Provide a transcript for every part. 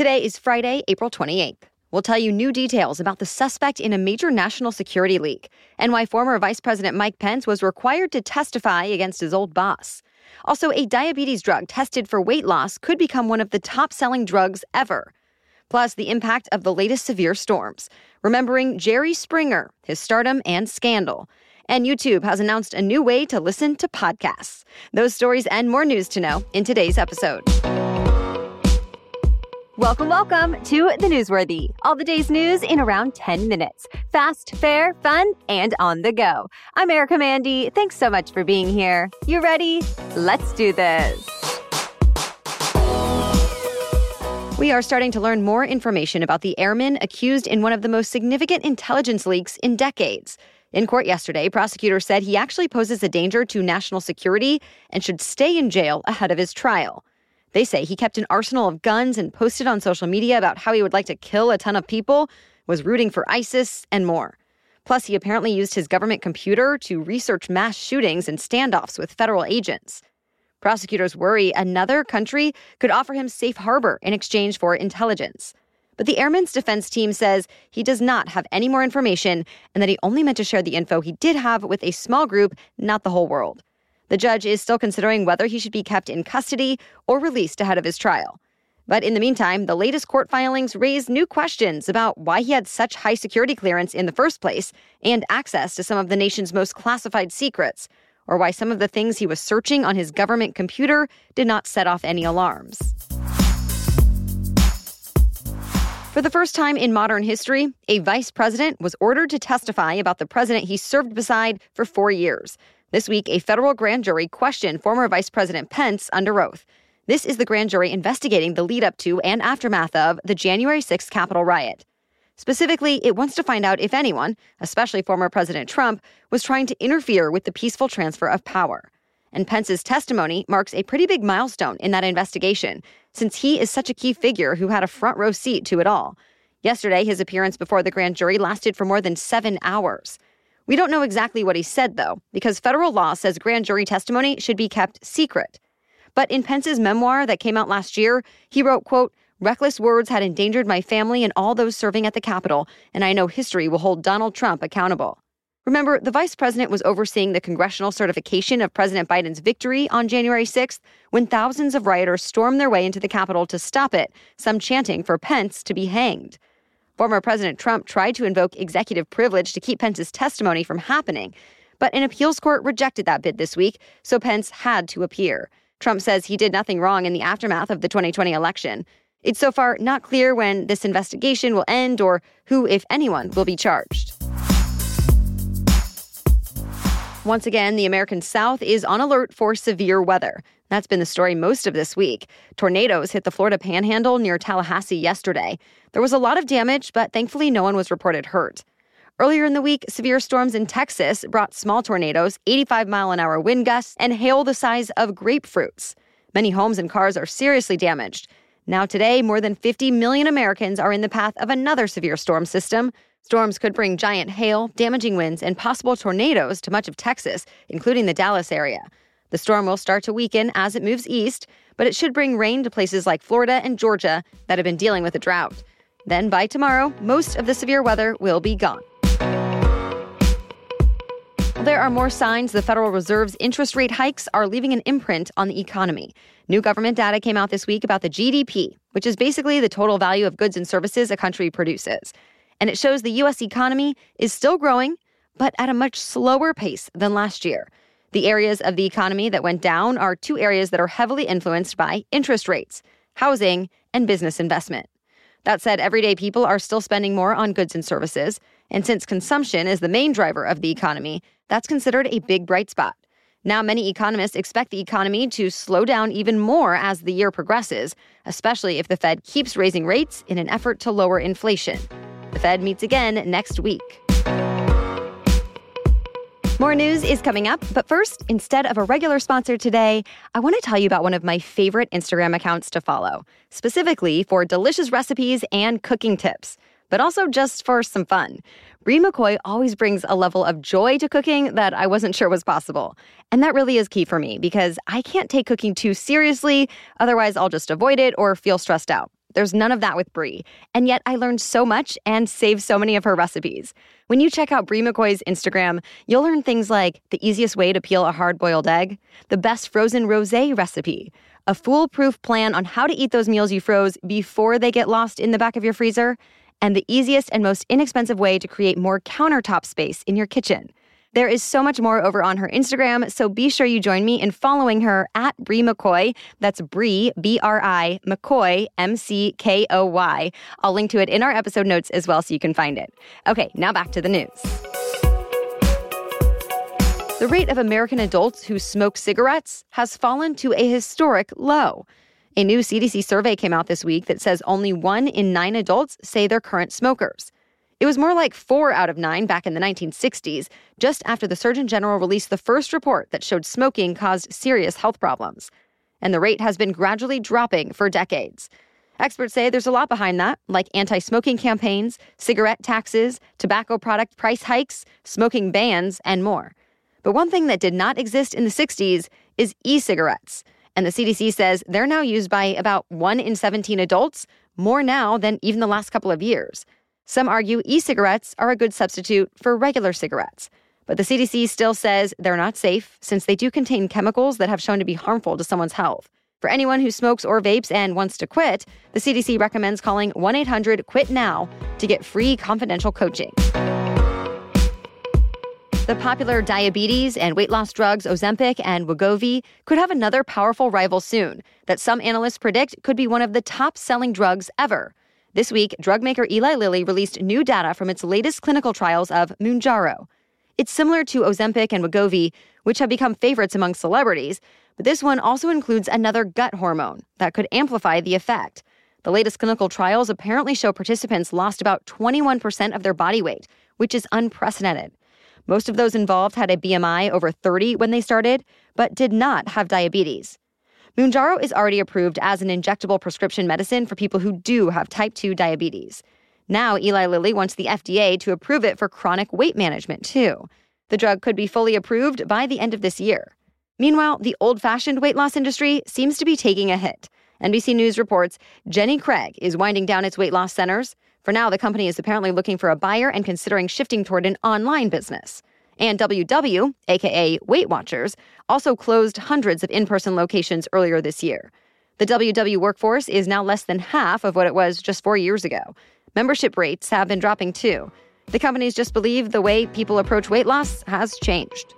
Today is Friday, April 28th. We'll tell you new details about the suspect in a major national security leak and why former Vice President Mike Pence was required to testify against his old boss. Also, a diabetes drug tested for weight loss could become one of the top selling drugs ever. Plus, the impact of the latest severe storms, remembering Jerry Springer, his stardom, and scandal. And YouTube has announced a new way to listen to podcasts. Those stories and more news to know in today's episode. Welcome, welcome to the Newsworthy. All the day's news in around 10 minutes. Fast, fair, fun, and on the go. I'm Erica Mandy. Thanks so much for being here. You ready? Let's do this. We are starting to learn more information about the airman accused in one of the most significant intelligence leaks in decades. In court yesterday, prosecutors said he actually poses a danger to national security and should stay in jail ahead of his trial. They say he kept an arsenal of guns and posted on social media about how he would like to kill a ton of people, was rooting for ISIS, and more. Plus, he apparently used his government computer to research mass shootings and standoffs with federal agents. Prosecutors worry another country could offer him safe harbor in exchange for intelligence. But the airman's defense team says he does not have any more information and that he only meant to share the info he did have with a small group, not the whole world. The judge is still considering whether he should be kept in custody or released ahead of his trial. But in the meantime, the latest court filings raise new questions about why he had such high security clearance in the first place and access to some of the nation's most classified secrets, or why some of the things he was searching on his government computer did not set off any alarms. For the first time in modern history, a vice president was ordered to testify about the president he served beside for four years. This week, a federal grand jury questioned former Vice President Pence under oath. This is the grand jury investigating the lead up to and aftermath of the January 6th Capitol riot. Specifically, it wants to find out if anyone, especially former President Trump, was trying to interfere with the peaceful transfer of power. And Pence's testimony marks a pretty big milestone in that investigation, since he is such a key figure who had a front row seat to it all. Yesterday, his appearance before the grand jury lasted for more than seven hours. We don't know exactly what he said, though, because federal law says grand jury testimony should be kept secret. But in Pence's memoir that came out last year, he wrote, quote, Reckless words had endangered my family and all those serving at the Capitol, and I know history will hold Donald Trump accountable. Remember, the vice president was overseeing the congressional certification of President Biden's victory on January 6th when thousands of rioters stormed their way into the Capitol to stop it, some chanting for Pence to be hanged. Former President Trump tried to invoke executive privilege to keep Pence's testimony from happening, but an appeals court rejected that bid this week, so Pence had to appear. Trump says he did nothing wrong in the aftermath of the 2020 election. It's so far not clear when this investigation will end or who, if anyone, will be charged. Once again, the American South is on alert for severe weather. That's been the story most of this week. Tornadoes hit the Florida panhandle near Tallahassee yesterday. There was a lot of damage, but thankfully no one was reported hurt. Earlier in the week, severe storms in Texas brought small tornadoes, 85 mile an hour wind gusts, and hail the size of grapefruits. Many homes and cars are seriously damaged. Now, today, more than 50 million Americans are in the path of another severe storm system. Storms could bring giant hail, damaging winds, and possible tornadoes to much of Texas, including the Dallas area. The storm will start to weaken as it moves east, but it should bring rain to places like Florida and Georgia that have been dealing with a drought. Then by tomorrow, most of the severe weather will be gone. There are more signs the Federal Reserve's interest rate hikes are leaving an imprint on the economy. New government data came out this week about the GDP, which is basically the total value of goods and services a country produces. And it shows the U.S. economy is still growing, but at a much slower pace than last year. The areas of the economy that went down are two areas that are heavily influenced by interest rates housing and business investment. That said, everyday people are still spending more on goods and services. And since consumption is the main driver of the economy, that's considered a big bright spot. Now, many economists expect the economy to slow down even more as the year progresses, especially if the Fed keeps raising rates in an effort to lower inflation. The Fed meets again next week. More news is coming up, but first, instead of a regular sponsor today, I want to tell you about one of my favorite Instagram accounts to follow, specifically for delicious recipes and cooking tips, but also just for some fun. Bri McKoy always brings a level of joy to cooking that I wasn't sure was possible. And that really is key for me because I can't take cooking too seriously, otherwise, I'll just avoid it or feel stressed out. There's none of that with Bri. And yet I learned so much and saved so many of her recipes. When you check out Bri McKoy's Instagram, you'll learn things like the easiest way to peel a hard boiled egg, the best frozen rose recipe, a foolproof plan on how to eat those meals you froze before they get lost in the back of your freezer, and the easiest and most inexpensive way to create more countertop space in your kitchen. There is so much more over on her Instagram, so be sure you join me in following her at Bri McKoy. That's Bri, B R I, McKoy, M C K O Y. I'll link to it in our episode notes as well so you can find it. Okay, now back to the news. The rate of American adults who smoke cigarettes has fallen to a historic low. A new CDC survey came out this week that says only one in nine adults say they're current smokers. It was more like four out of nine back in the 1960s, just after the Surgeon General released the first report that showed smoking caused serious health problems. And the rate has been gradually dropping for decades. Experts say there's a lot behind that, like anti smoking campaigns, cigarette taxes, tobacco product price hikes, smoking bans, and more. But one thing that did not exist in the 60s is e cigarettes. And the CDC says they're now used by about 1 in 17 adults, more now than even the last couple of years. Some argue e cigarettes are a good substitute for regular cigarettes. But the CDC still says they're not safe since they do contain chemicals that have shown to be harmful to someone's health. For anyone who smokes or vapes and wants to quit, the CDC recommends calling 1 800 QUIT NOW to get free confidential coaching. The popular diabetes and weight loss drugs Ozempic and Wegovy could have another powerful rival soon that some analysts predict could be one of the top selling drugs ever. This week, drug maker Eli Lilly released new data from its latest clinical trials of Mounjaro. It's similar to Ozempic and Wegovy, which have become favorites among celebrities, but this one also includes another gut hormone that could amplify the effect. The latest clinical trials apparently show participants lost about 21% of their body weight, which is unprecedented. Most of those involved had a BMI over 30 when they started, but did not have diabetes. Mounjaro is already approved as an injectable prescription medicine for people who do have type 2 diabetes. Now, Eli Lilly wants the FDA to approve it for chronic weight management, too. The drug could be fully approved by the end of this year. Meanwhile, the old fashioned weight loss industry seems to be taking a hit. NBC News reports Jenny Craig is winding down its weight loss centers. For now, the company is apparently looking for a buyer and considering shifting toward an online business. And WW, aka Weight Watchers, also closed hundreds of in person locations earlier this year. The WW workforce is now less than half of what it was just four years ago. Membership rates have been dropping too. The companies just believe the way people approach weight loss has changed.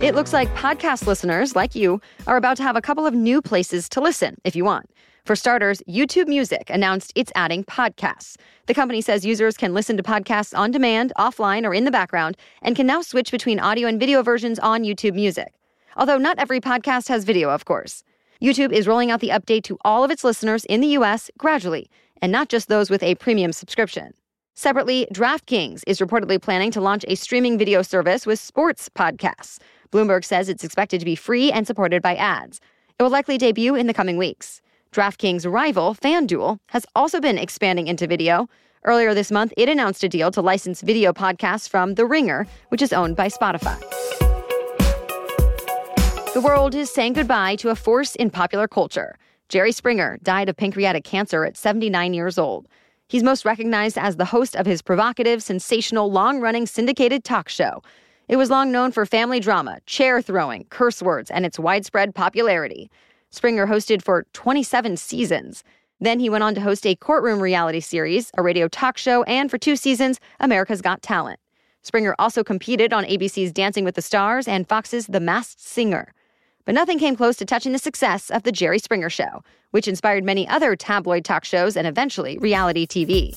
It looks like podcast listeners like you are about to have a couple of new places to listen if you want. For starters, YouTube Music announced it's adding podcasts. The company says users can listen to podcasts on demand, offline, or in the background, and can now switch between audio and video versions on YouTube Music. Although not every podcast has video, of course. YouTube is rolling out the update to all of its listeners in the US gradually, and not just those with a premium subscription. Separately, DraftKings is reportedly planning to launch a streaming video service with sports podcasts. Bloomberg says it's expected to be free and supported by ads. It will likely debut in the coming weeks. DraftKings' rival, FanDuel, has also been expanding into video. Earlier this month, it announced a deal to license video podcasts from The Ringer, which is owned by Spotify. The world is saying goodbye to a force in popular culture. Jerry Springer died of pancreatic cancer at 79 years old. He's most recognized as the host of his provocative, sensational, long running syndicated talk show. It was long known for family drama, chair throwing, curse words, and its widespread popularity. Springer hosted for 27 seasons. Then he went on to host a courtroom reality series, a radio talk show, and for two seasons, America's Got Talent. Springer also competed on ABC's Dancing with the Stars and Fox's The Masked Singer. But nothing came close to touching the success of The Jerry Springer Show, which inspired many other tabloid talk shows and eventually reality TV.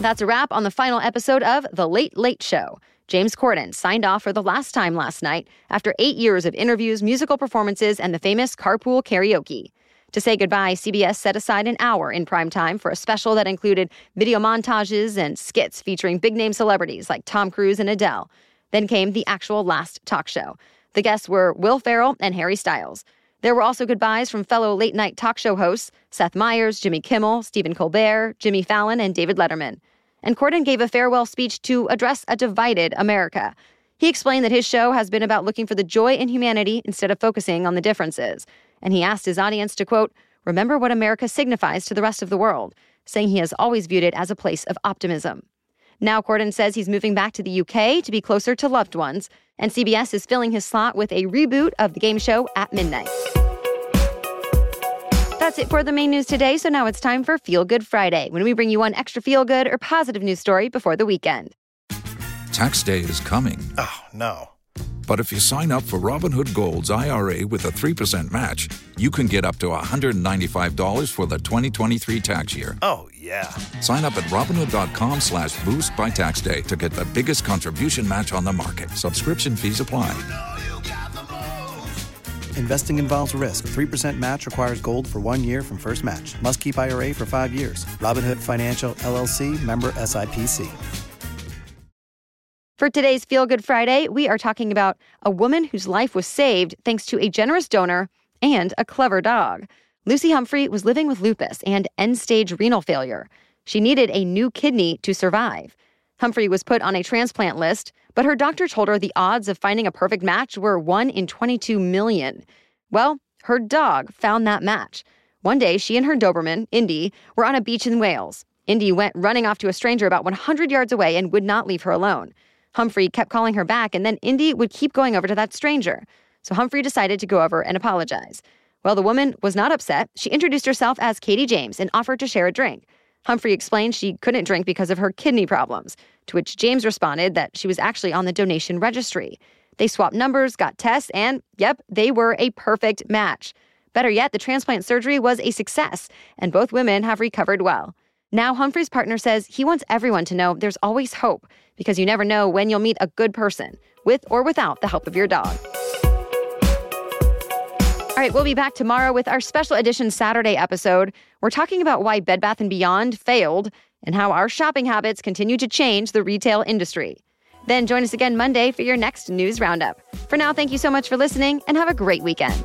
That's a wrap on the final episode of The Late Late Show. James Corden signed off for the last time last night after eight years of interviews, musical performances, and the famous carpool karaoke. To say goodbye, CBS set aside an hour in prime time for a special that included video montages and skits featuring big name celebrities like Tom Cruise and Adele. Then came the actual last talk show. The guests were Will Ferrell and Harry Styles. There were also goodbyes from fellow late night talk show hosts Seth Meyers, Jimmy Kimmel, Stephen Colbert, Jimmy Fallon, and David Letterman and Corden gave a farewell speech to address a divided America. He explained that his show has been about looking for the joy in humanity instead of focusing on the differences. And he asked his audience to, quote, remember what America signifies to the rest of the world, saying he has always viewed it as a place of optimism. Now, Corden says he's moving back to the UK to be closer to loved ones, and CBS is filling his slot with a reboot of the game show at midnight. That's it for the main news today, so now it's time for Feel Good Friday, when we bring you one extra feel good or positive news story before the weekend. Tax day is coming. Oh, no. But if you sign up for Robinhood Gold's IRA with a 3% match, you can get up to $195 for the 2023 tax year. Oh, yeah. Sign up at Robinhood.com slash boost by tax day to get the biggest contribution match on the market. Subscription fees apply. Investing involves risk. 3% match requires gold for one year from first match. Must keep IRA for five years. Robinhood Financial, LLC, member SIPC. For today's Feel Good Friday, we are talking about a woman whose life was saved thanks to a generous donor and a clever dog. Lucy Humphrey was living with lupus and end stage renal failure. She needed a new kidney to survive. Humphrey was put on a transplant list, but her doctor told her the odds of finding a perfect match were 1 in 22 million. Well, her dog found that match. One day, she and her Doberman, Indy, were on a beach in Wales. Indy went running off to a stranger about 100 yards away and would not leave her alone. Humphrey kept calling her back, and then Indy would keep going over to that stranger. So Humphrey decided to go over and apologize. Well, the woman was not upset. She introduced herself as Katie James and offered to share a drink. Humphrey explained she couldn't drink because of her kidney problems, to which James responded that she was actually on the donation registry. They swapped numbers, got tests, and yep, they were a perfect match. Better yet, the transplant surgery was a success, and both women have recovered well. Now, Humphrey's partner says he wants everyone to know there's always hope because you never know when you'll meet a good person, with or without the help of your dog. All right, we'll be back tomorrow with our special edition Saturday episode. We're talking about why Bed Bath & Beyond failed and how our shopping habits continue to change the retail industry. Then join us again Monday for your next news roundup. For now, thank you so much for listening and have a great weekend.